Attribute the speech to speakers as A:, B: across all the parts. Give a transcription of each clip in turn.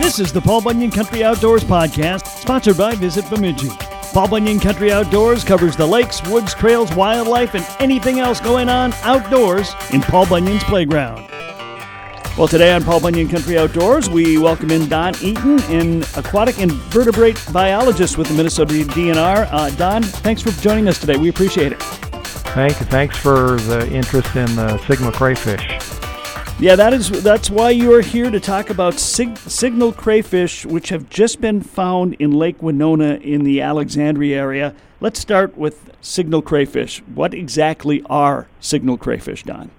A: This is the Paul Bunyan Country Outdoors Podcast, sponsored by Visit Bemidji. Paul Bunyan Country Outdoors covers the lakes, woods, trails, wildlife, and anything else going on outdoors in Paul Bunyan's playground. Well, today on Paul Bunyan Country Outdoors, we welcome in Don Eaton, an aquatic invertebrate biologist with the Minnesota DNR. Uh, Don, thanks for joining us today. We appreciate it.
B: Thank. Thanks for the interest in the signal crayfish.
A: Yeah, that is that's why you are here to talk about sig- signal crayfish, which have just been found in Lake Winona in the Alexandria area. Let's start with signal crayfish. What exactly are signal crayfish, Don?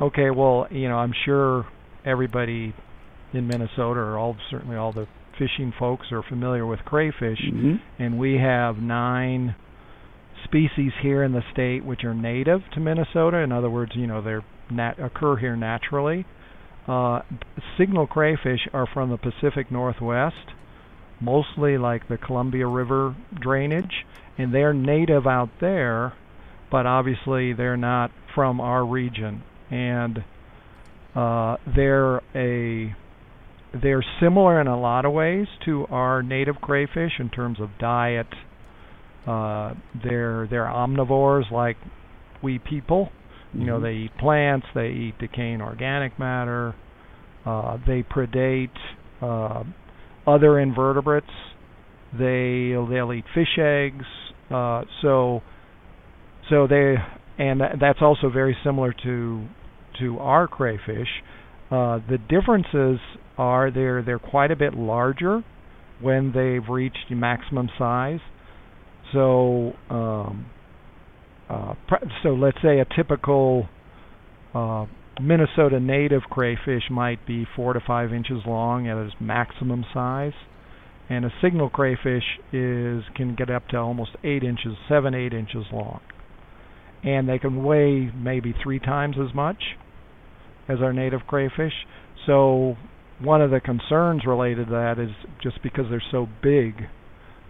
B: Okay, well, you know, I'm sure everybody in Minnesota, or all certainly all the fishing folks, are familiar with crayfish,
A: mm-hmm.
B: and we have nine species here in the state which are native to Minnesota. In other words, you know, they're nat- occur here naturally. Uh, signal crayfish are from the Pacific Northwest, mostly like the Columbia River drainage, and they're native out there, but obviously they're not from our region. And uh, they're a they're similar in a lot of ways to our native crayfish in terms of diet. Uh, they're they're omnivores like we people, you know,
A: Mhm.
B: they eat plants, they eat decaying organic matter, uh, they predate uh, other invertebrates. They they'll eat fish eggs. Uh, so so they and tha- that's also very similar to to our crayfish. Uh, the differences are they're they're quite a bit larger when they've reached maximum size. So um, uh, so let's say a typical uh, Minnesota native crayfish might be four to five inches long at its maximum size, and a signal crayfish is can get up to almost eight inches, seven eight inches long, and they can weigh maybe three times as much as our native crayfish. So one of the concerns related to that is just because they're so big,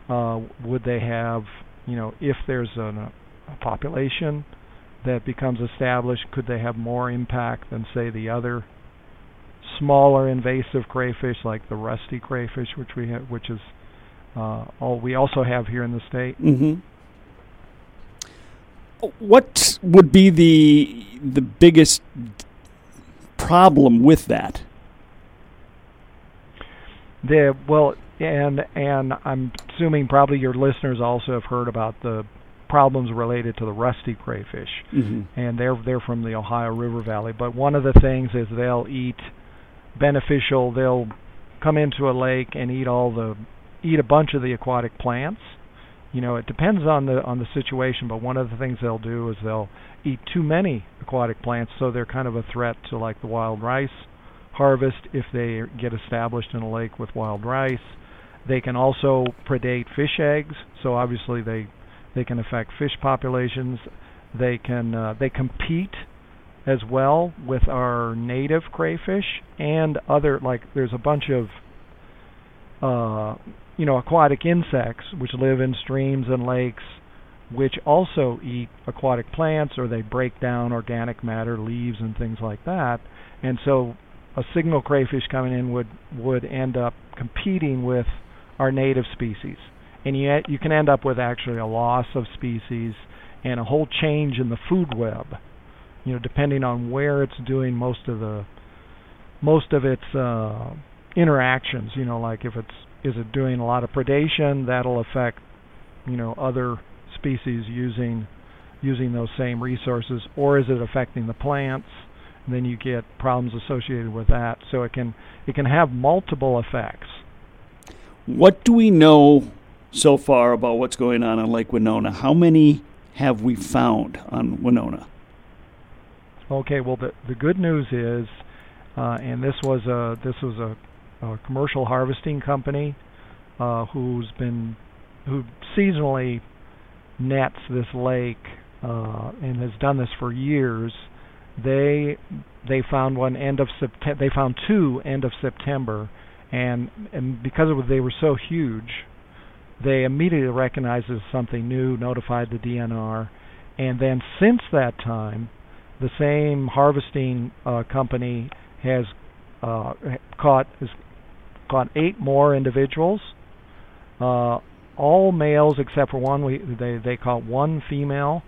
B: uh, would they have, you know, if there's an, population that becomes established, could they have more impact than say the other smaller invasive crayfish like the rusty crayfish, which we have, which is uh, all we also have here in the state.
A: Mm-hmm. What would be the the biggest problem with that?
B: The well, and and I'm assuming probably your listeners also have heard about the problems related to the rusty crayfish,
A: Mm-hmm.
B: and they're they're from the Ohio River Valley. But one of the things is they'll eat beneficial. They'll come into a lake and eat all the eat a bunch of the aquatic plants. You know, it depends on the on the situation, but one of the things they'll do is they'll eat too many aquatic plants, so they're kind of a threat to like the wild rice harvest if they get established in a lake with wild rice. They can also predate fish eggs, so obviously they they can affect fish populations. They can uh, they compete as well with our native crayfish and other like there's a bunch of uh, you know aquatic insects which live in streams and lakes which also eat aquatic plants or they break down organic matter leaves and things like that and so a signal crayfish coming in would would end up competing with our native species and yet you can end up with actually a loss of species and a whole change in the food web you know depending on where it's doing most of the most of its uh interactions you know like if it's is it doing a lot of predation that'll affect you know other species using using those same resources or is it affecting the plants? And then you get problems associated with that. So it can it can have multiple effects.
A: What do we know so far about what's going on on Lake Winona? How many have we found on Winona?
B: Okay, well the the good news is, uh, and this was a this was a, a commercial harvesting company uh, who's been who seasonally nets this lake uh, and has done this for years. They they found one end of September. They found two end of September, and and because of they were so huge, they immediately recognized as something new, notified the DNR, and then since that time, the same harvesting uh, company has uh, caught has caught eight more individuals. Uh, all males except for one. We they they caught one female,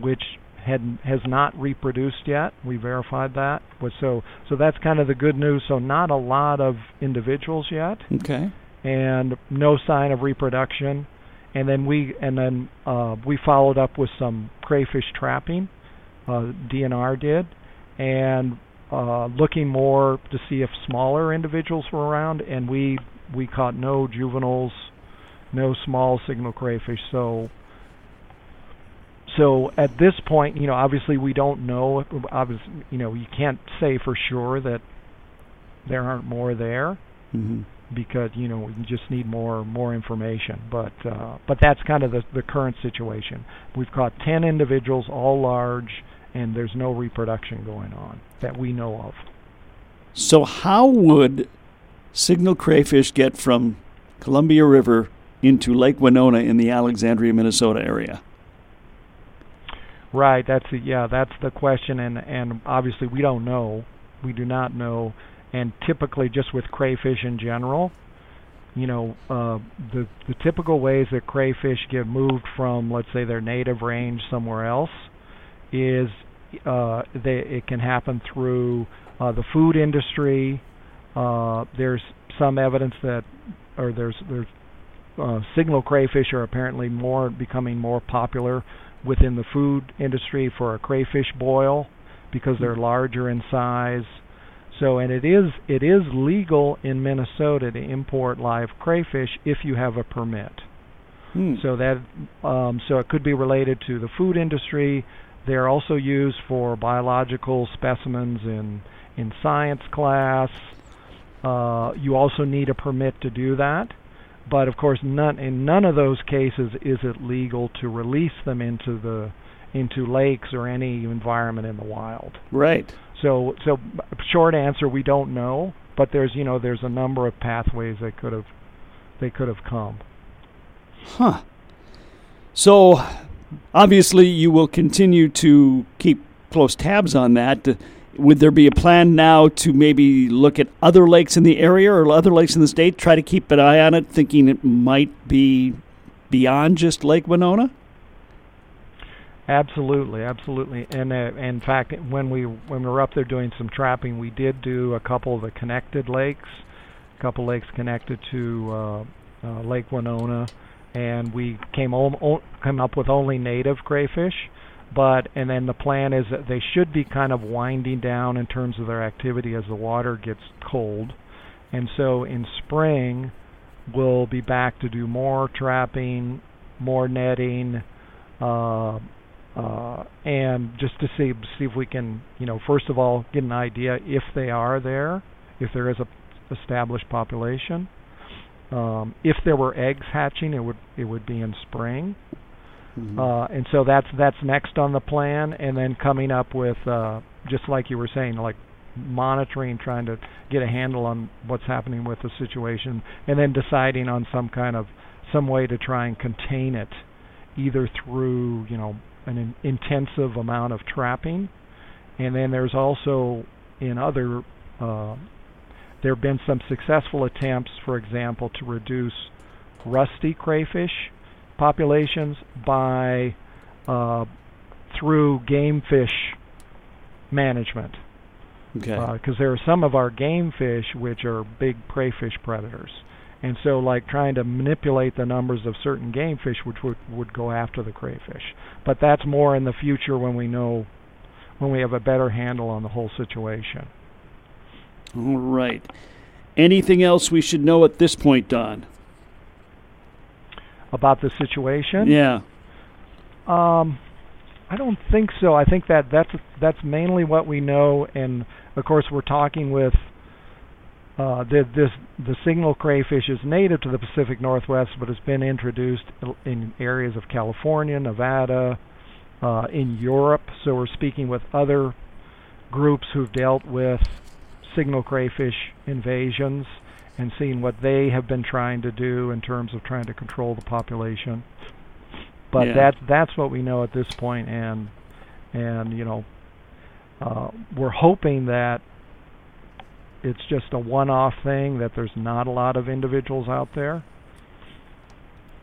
B: which had has not reproduced yet. We verified that. So so that's kind of the good news. So not a lot of individuals yet.
A: Okay.
B: And no sign of reproduction. And then we and then uh, we followed up with some crayfish trapping. Uh, DNR did, and uh, looking more to see if smaller individuals were around. And we we caught no juveniles, no small signal crayfish. So so at this point, you know, obviously we don't know. Obviously, you know, you can't say for sure that there aren't more there
A: mm-hmm.
B: Because you know we just need more more information. But uh, but that's kind of the the current situation. We've caught ten individuals, all large, and there's no reproduction going on that we know of.
A: So how would signal crayfish get from Columbia River into Lake Winona in the Alexandria, Minnesota area?
B: Right. That's the yeah. That's the question, and and obviously we don't know. We do not know, and typically just with crayfish in general, you know, uh, the the typical ways that crayfish get moved from, let's say, their native range somewhere else, is uh, they it can happen through uh, the food industry. Uh, there's some evidence that, or there's there's uh, signal crayfish are apparently more becoming more popular within the food industry for a crayfish boil because they're larger in size. So and it is it is legal in Minnesota to import live crayfish if you have a permit.
A: Hmm.
B: So that um, so it could be related to the food industry. They're also used for biological specimens in in science class. Uh, you also need a permit to do that. But of course, none in none of those cases is it legal to release them into the into lakes or any environment in the wild.
A: Right.
B: So so short answer, we don't know, but there's you know there's a number of pathways they could have they could have come.
A: Huh. So obviously you will continue to keep close tabs on that would there be a plan now to maybe look at other lakes in the area or other lakes in the state, try to keep an eye on it, thinking it might be beyond just Lake Winona?
B: Absolutely, absolutely. And uh, in fact, when we when we were up there doing some trapping, we did do a couple of the connected lakes, a couple lakes connected to uh, uh, Lake Winona, and we came om- came up with only native crayfish but and then the plan is that they should be kind of winding down in terms of their activity as the water gets cold. And so in spring we'll be back to do more trapping, more netting, uh, uh, and just to see see if we can, you know, first of all get an idea if they are there, if there is a established population. Um, if there were eggs hatching, it would it would be in spring.
A: Mm-hmm.
B: Uh, and so that's that's next on the plan, and then coming up with uh, just like you were saying, like monitoring, trying to get a handle on what's happening with the situation, and then deciding on some kind of some way to try and contain it, either through you know an intensive amount of trapping, and then there's also in other uh, there have been some successful attempts, for example, to reduce rusty crayfish populations by uh, through game fish management.
A: Okay.
B: Because uh, there are some of our game fish which are big prey fish predators, and so like trying to manipulate the numbers of certain game fish which would would go after the crayfish. But that's more in the future when we know when we have a better handle on the whole situation.
A: All right. Anything else we should know at this point, Don?
B: about the situation.
A: Yeah.
B: Um, I don't think so. I think that that's that's mainly what we know, and of course we're talking with uh, the this the signal crayfish is native to the Pacific Northwest, but it's been introduced in areas of California, Nevada, uh, in Europe. So we're speaking with other groups who've dealt with signal crayfish invasions and seeing what they have been trying to do in terms of trying to control the population. But
A: yeah.
B: that's that's what we know at this point, and and you know, uh, we're hoping that it's just a one-off thing that there's not a lot of individuals out there.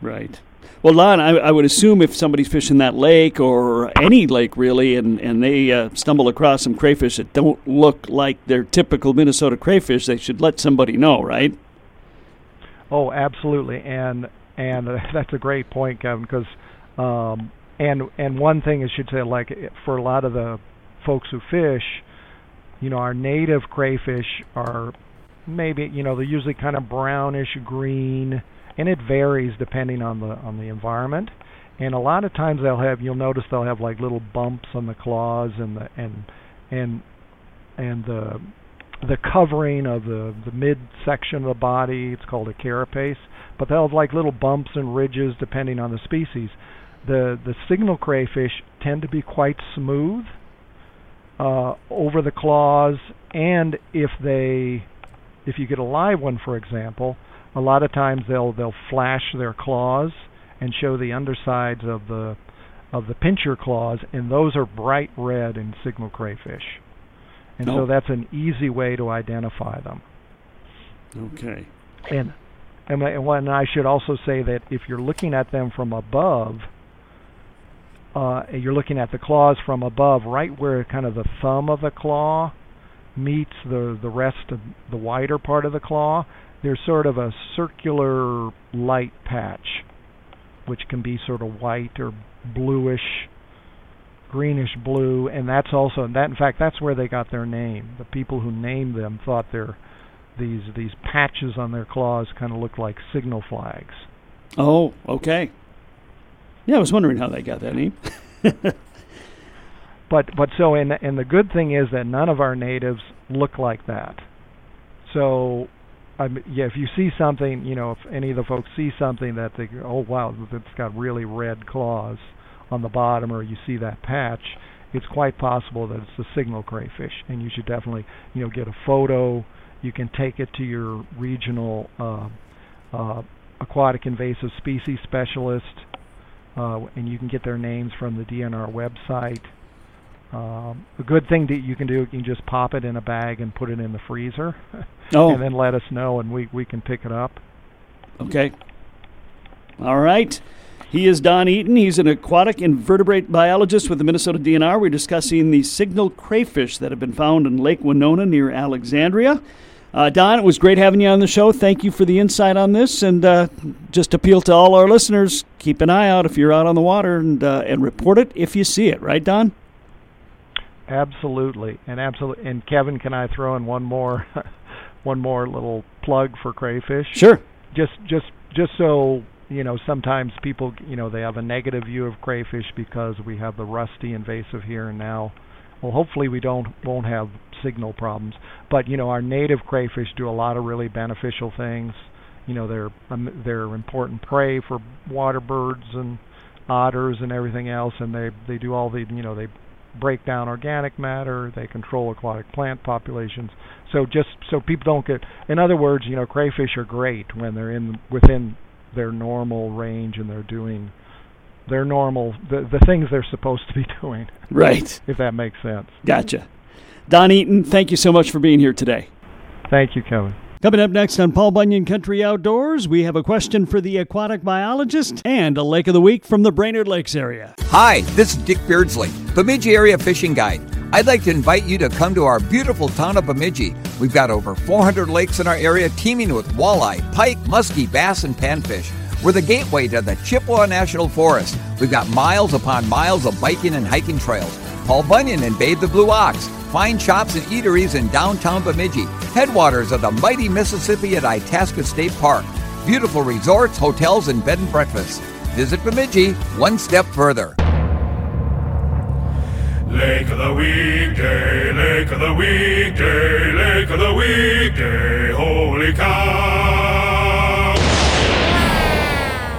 A: Right. Well, Don, I, I would assume if somebody's fishing that lake or any lake really, and and they uh, stumble across some crayfish that don't look like their typical Minnesota crayfish, they should let somebody know, right?
B: Oh, absolutely, and and that's a great point, Kevin, because um, and and one thing I should say, like for a lot of the folks who fish, you know, our native crayfish are maybe you know they're usually kind of brownish green and it varies depending on the on the environment. And a lot of times they'll have you'll notice they'll have like little bumps on the claws and the and and and the the covering of the the mid section of the body. It's called a carapace, but they'll have like little bumps and ridges depending on the species. The the signal crayfish tend to be quite smooth uh, over the claws, and if they if you get a live one, for example, a lot of times they'll they'll flash their claws and show the undersides of the of the pincher claws, and those are bright red in signal crayfish. And so that's an easy way to identify them.
A: Okay.
B: And and, and I should also say that if you're looking at them from above, uh, you're looking at the claws from above, right where kind of the thumb of the claw meets the the rest of the wider part of the claw there's sort of a circular light patch, which can be sort of white or bluish, greenish blue, and that's also that. In fact, that's where they got their name. The people who named them thought their these these patches on their claws kind of looked like signal flags.
A: Oh, okay. Yeah, I was wondering how they got that name.
B: but but so and and the good thing is that none of our natives look like that. So yeah, if you see something, you know, if any of the folks see something that they oh wow, it's got really red claws on the bottom, or you see that patch, it's quite possible that it's a signal crayfish, and you should definitely, you know, get a photo. You can take it to your regional uh, uh, aquatic invasive species specialist, uh, and you can get their names from the DNR website. Um, a good thing that you can do, you can just pop it in a bag and put it in the freezer,
A: oh.
B: and then let us know, and we we can pick it up.
A: Okay. All right. He is Don Eaton. He's an aquatic invertebrate biologist with the Minnesota DNR. We're discussing the signal crayfish that have been found in Lake Winona near Alexandria. Uh, Don, it was great having you on the show. Thank you for the insight on this, and uh, just appeal to all our listeners: keep an eye out if you're out on the water, and uh, and report it if you see it. Right, Don?
B: Absolutely, and absolutely. And Kevin, can I throw in one more, one more little plug for crayfish?
A: Sure.
B: Just, just, just so you know, sometimes people, you know, they have a negative view of crayfish because we have the rusty invasive here and now. Well, hopefully we don't won't have signal problems. But you know, our native crayfish do a lot of really beneficial things. You know, they're um, they're important prey for water birds and otters and everything else, and they they do all the you know they break down organic matter. They control aquatic plant populations. So just so people don't get, in other words, you know, crayfish are great when they're in within their normal range and they're doing their normal the the things they're supposed to be doing.
A: Right.
B: if that makes sense.
A: Gotcha. Don Eaton, thank you so much for being here today.
B: Thank you, Kevin.
A: Coming up next on Paul Bunyan Country Outdoors, we have a question for the aquatic biologist and a lake of the week from the Brainerd Lakes area.
C: Hi, this is Dick Beardsley, Bemidji Area Fishing Guide. I'd like to invite you to come to our beautiful town of Bemidji. We've got over 400 lakes in our area teeming with walleye, pike, muskie, bass, and panfish. We're the gateway to the Chippewa National Forest. We've got miles upon miles of biking and hiking trails. Paul Bunyan and Babe the Blue Ox, fine shops and eateries in downtown Bemidji, headwaters of the mighty Mississippi at Itasca State Park, beautiful resorts, hotels, and bed and breakfasts. Visit Bemidji one step further.
D: Lake of the weekday, lake of the weekday, lake of the weekday, holy cow.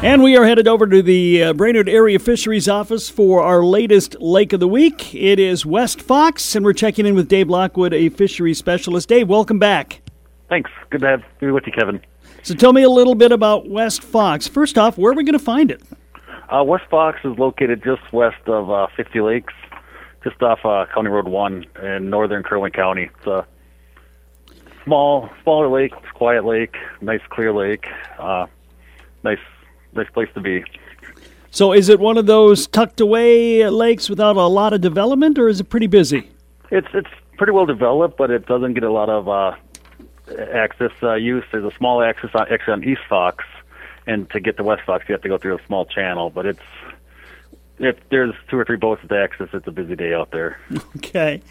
A: And we are headed over to the uh, Brainerd Area Fisheries Office for our latest Lake of the Week. It is West Fox, and we're checking in with Dave Lockwood, a fisheries specialist. Dave, welcome back.
E: Thanks. Good to have be with you, Kevin.
A: So tell me a little bit about West Fox. First off, where are we going to find it?
E: Uh, West Fox is located just west of uh, 50 Lakes, just off uh, County Road 1 in northern Wing County. It's a small, smaller lake, quiet lake, nice clear lake, uh, nice, nice place to be.
A: So, is it one of those tucked away lakes without a lot of development, or is it pretty busy?
E: It's it's pretty well developed, but it doesn't get a lot of uh, access uh, use. There's a small access on, actually on East Fox, and to get to West Fox, you have to go through a small channel. But it's if there's two or three boats to access, it's a busy day out there.
A: Okay.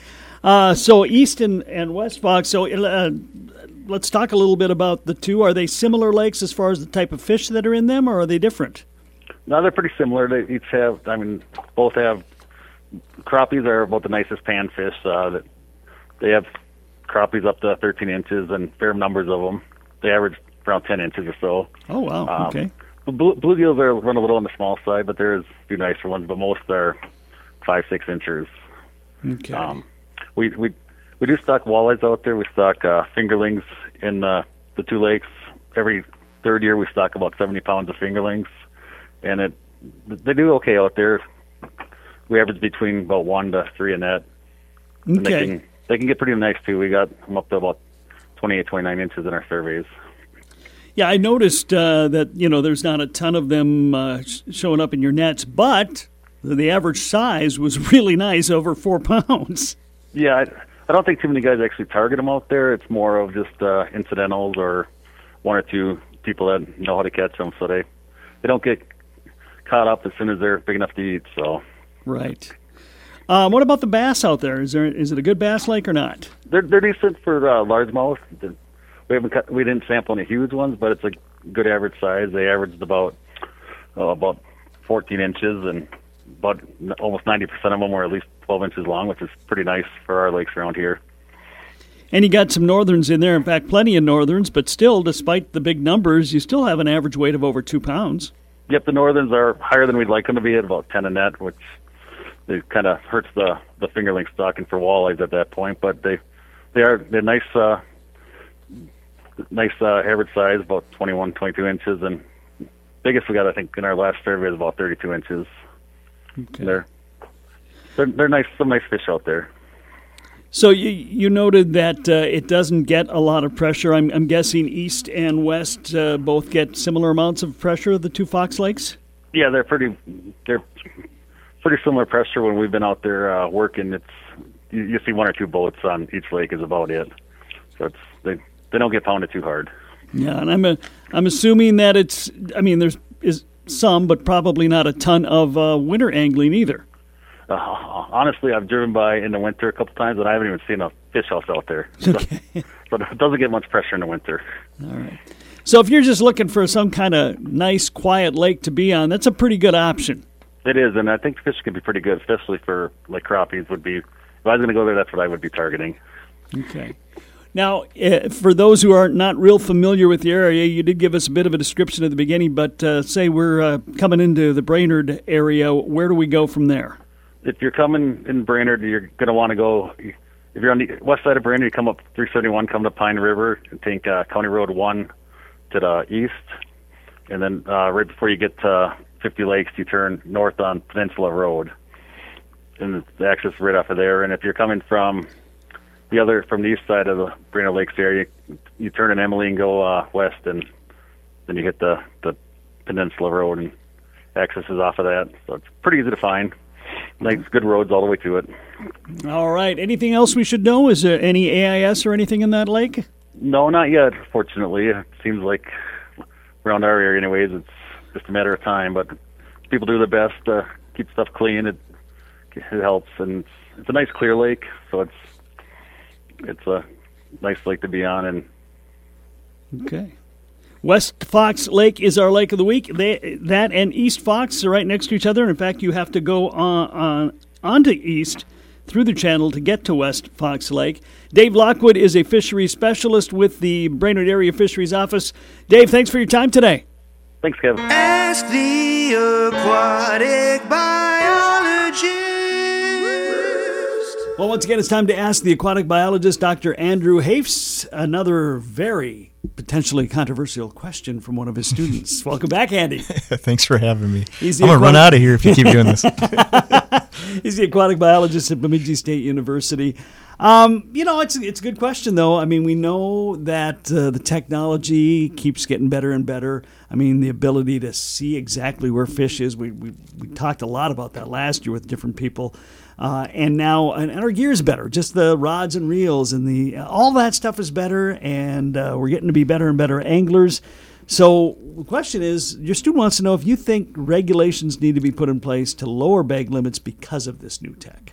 A: Uh, so East and, and West Fox. So uh, let's talk a little bit about the two. Are they similar lakes as far as the type of fish that are in them, or are they different?
E: No, they're pretty similar. They each have. I mean, both have crappies are about the nicest panfish. Uh, that they have crappies up to 13 inches and fair numbers of them. They average around 10 inches or so.
A: Oh wow!
E: Um,
A: okay.
E: Blue, bluegills are run a little on the small side, but there's a few nicer ones. But most are five, six inches.
A: Okay.
E: Um, we we we do stock walleyes out there. We stock uh, fingerlings in uh, the two lakes. Every third year, we stock about 70 pounds of fingerlings, and it they do okay out there. We average between about one to three a net. And they
A: okay.
E: can they can get pretty nice too. We got them up to about 28, 29 inches in our surveys.
A: Yeah, I noticed uh, that you know there's not a ton of them uh, sh- showing up in your nets, but the average size was really nice, over four pounds.
E: Yeah, I, I don't think too many guys actually target them out there. It's more of just uh, incidentals or one or two people that know how to catch them, so they they don't get caught up as soon as they're big enough to eat. So
A: Right. Um, what about the bass out there? Is there is it a good bass lake or not?
E: they're they're decent for uh, largemouth. We haven't cut, we didn't sample any huge ones, but it's a good average size. They averaged about uh, about 14 inches, and about almost 90% of them were at least 12 inches long, which is pretty nice for our lakes around here.
A: And you got some northerns in there. In fact, plenty of northerns, but still, despite the big numbers, you still have an average weight of over two pounds.
E: Yep, the northerns are higher than we'd like them to be at about 10 a net, which it kind of hurts the the fingerling stocking for walleyes at that point. But they they are they're nice uh, nice uh, average size, about 21, 22 inches, and biggest we got I think in our last survey is about 32 inches.
A: Okay.
E: They're they're they're nice some nice fish out there.
A: So you you noted that uh, it doesn't get a lot of pressure. I'm, I'm guessing east and west uh, both get similar amounts of pressure. The two Fox Lakes.
E: Yeah, they're pretty they're pretty similar pressure when we've been out there uh, working. It's you, you see one or two boats on each lake is about it. So it's they they don't get pounded too hard.
A: Yeah, and I'm a, I'm assuming that it's. I mean, there's is some, but probably not a ton of uh, winter angling either.
E: Uh, honestly, I've driven by in the winter a couple times and I haven't even seen a fish house out there. So, but it doesn't get much pressure in the winter.
A: All right. So if you're just looking for some kind of nice, quiet lake to be on, that's a pretty good option.
E: It is, and I think fish can be pretty good, especially for like crappies. Would be if I was going to go there, that's what I would be targeting.
A: Okay. Now, uh, for those who are not real familiar with the area, you did give us a bit of a description at the beginning, but uh, say we're uh, coming into the Brainerd area, where do we go from there?
E: If you're coming in Brainerd, you're going to want to go. If you're on the west side of Brainerd, you come up 371, come to Pine River, and take uh, County Road One to the east, and then uh, right before you get to 50 Lakes, you turn north on Peninsula Road, and the access right off of there. And if you're coming from the other from the east side of the Brainerd Lakes area, you, you turn in Emily and go uh, west, and then you hit the the Peninsula Road, and access is off of that. So it's pretty easy to find. Nice, good roads all the way to it.
A: All right. Anything else we should know? Is there any AIS or anything in that lake?
E: No, not yet. Fortunately, it seems like around our area, anyways, it's just a matter of time. But people do their best to keep stuff clean. It it helps, and it's, it's a nice clear lake, so it's it's a nice lake to be on. And
A: Okay. West Fox Lake is our lake of the week. They, that and East Fox are right next to each other. In fact, you have to go on, on onto East through the channel to get to West Fox Lake. Dave Lockwood is a fisheries specialist with the Brainerd Area Fisheries Office. Dave, thanks for your time today.
E: thanks, Kevin.
F: Ask the aquatic biologist.
A: Well, once again, it's time to ask the aquatic biologist, Dr. Andrew Hafs, another very potentially controversial question from one of his students. Welcome back, Andy.
G: Thanks for having me.
A: He's
G: I'm gonna run out of here if you keep doing this.
A: He's the aquatic biologist at Bemidji State University. Um, you know, it's it's a good question though. I mean, we know that uh, the technology keeps getting better and better. I mean, the ability to see exactly where fish is. We we, we talked a lot about that last year with different people, uh, and now and, our gear is better. Just the rods and reels and the all that stuff is better, and uh, we're getting to be better and better anglers. So the question is, your student wants to know if you think regulations need to be put in place to lower bag limits because of this new tech.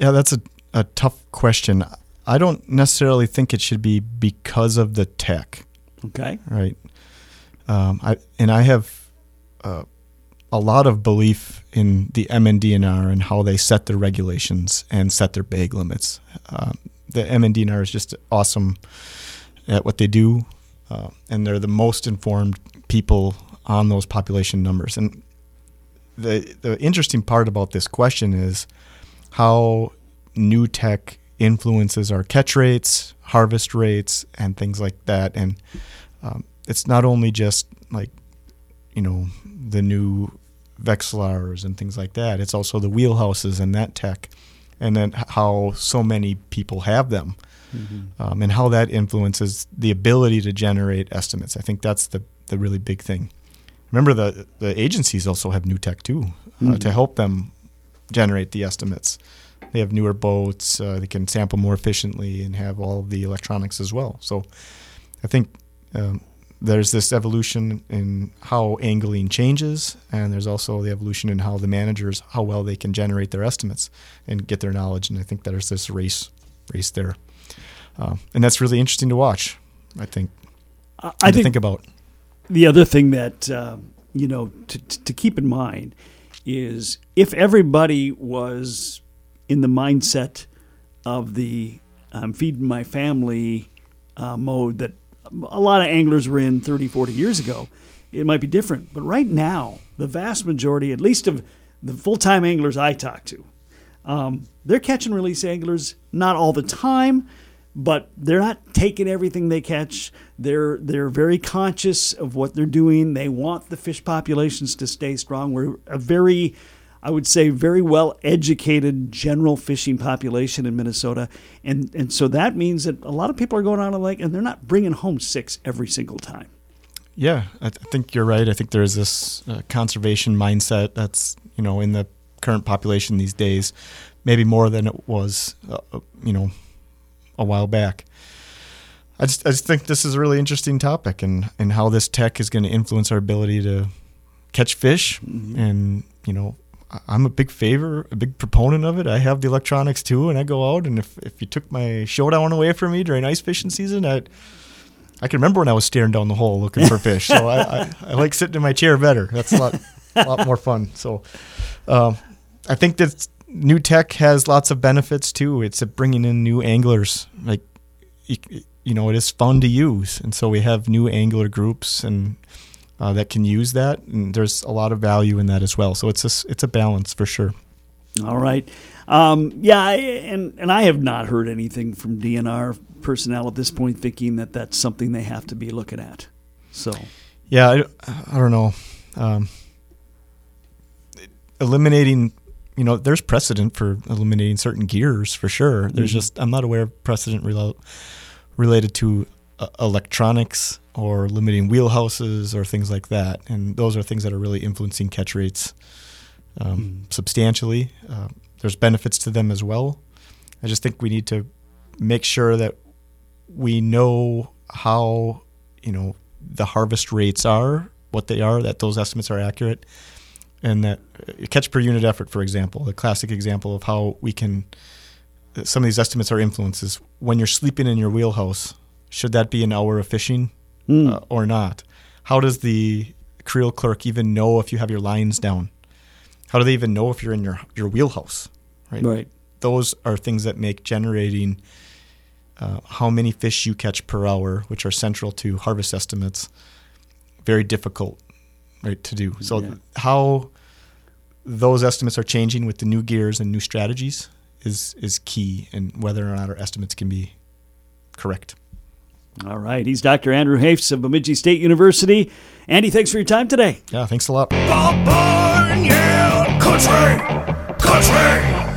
G: Yeah, that's a, a tough question. I don't necessarily think it should be because of the tech,
A: Okay.
G: right? Um, I and I have uh, a lot of belief in the MNDNR and how they set their regulations and set their bag limits. Um, the MNDNR is just awesome at what they do, uh, and they're the most informed people on those population numbers. And the the interesting part about this question is how new tech influences our catch rates, harvest rates, and things like that. And um, it's not only just like you know the new Vexilars and things like that. It's also the wheelhouses and that tech, and then how so many people have them, um, and how that influences the ability to generate estimates. I think that's the the really big thing. Remember the the agencies also have new tech too uh, to help them generate the estimates. They have newer boats. Uh, they can sample more efficiently and have all of the electronics as well. So I think um, there's this evolution in how angling changes, and there's also the evolution in how the managers how well they can generate their estimates and get their knowledge. And I think there's this race race there, uh, and that's really interesting to watch. I think.
A: I
G: to
A: think
G: think about.
A: the other thing that um, you know to, to keep in mind is if everybody was in the mindset of the I'm feeding my family uh, mode that a lot of anglers were in 30, 40 years ago, it might be different. But right now, the vast majority, at least of the full time anglers I talk to, um, they're catch and release anglers, not all the time, but they're not taking everything they catch. They're they're very conscious of what they're doing. They want the fish populations to stay strong. We're a very I would say very well educated general fishing population in Minnesota, and and so that means that a lot of people are going out on a lake and they're not bringing home six every single time.
G: Yeah, I, th- I think you're right. I think there's this uh, conservation mindset that's you know in the current population these days, maybe more than it was, uh, uh, you know, a while back. I just I just think this is a really interesting topic, and and how this tech is going to influence our ability to catch fish, and you know. I'm a big favor, a big proponent of it. I have the electronics too, and I go out. And if, if you took my showdown away from me during ice fishing season, I I can remember when I was staring down the hole looking for fish. So I, I, I like sitting in my chair better. That's a lot, a lot more fun. So um, I think that new tech has lots of benefits too. It's bringing in new anglers. Like you, you know, it is fun to use, and so we have new angler groups and uh, that can use that. And there's a lot of value in that as well. So it's a, it's a balance for sure.
A: All right. Um, yeah, I, and and I have not heard anything from DNR personnel at this point thinking that that's something they have to be looking at. So
G: Yeah, I, I don't know. Um, eliminating, you know, there's precedent for eliminating certain gears for sure. There's just I'm not aware of precedent rela- related to uh, electronics or limiting wheelhouses or things like that. And those are things that are really influencing catch rates um, substantially. Uh, there's benefits to them as well. I just think we need to make sure that we know how you know the harvest rates are, what they are, that those estimates are accurate, and that uh, catch per unit effort, for example, a classic example of how we can. uh, Some of these estimates are influences when you're sleeping in your wheelhouse. Should that be an hour of fishing uh, or not? How does the creel clerk even know if you have your lines down? How do they even know if you're in your your wheelhouse? Right
A: right.
G: those are things that make generating uh, how many fish you catch per hour, which are central to harvest estimates, very difficult, right, to do. So
A: Yeah.
G: how those estimates are changing with the new gears and new strategies is is key, and whether or not our estimates can be correct.
A: All right. He's Dr. Andrew Hafs of Bemidji State University. Andy, thanks for your time today.
G: Yeah, thanks a lot.
D: Bob Bunyan, country, country.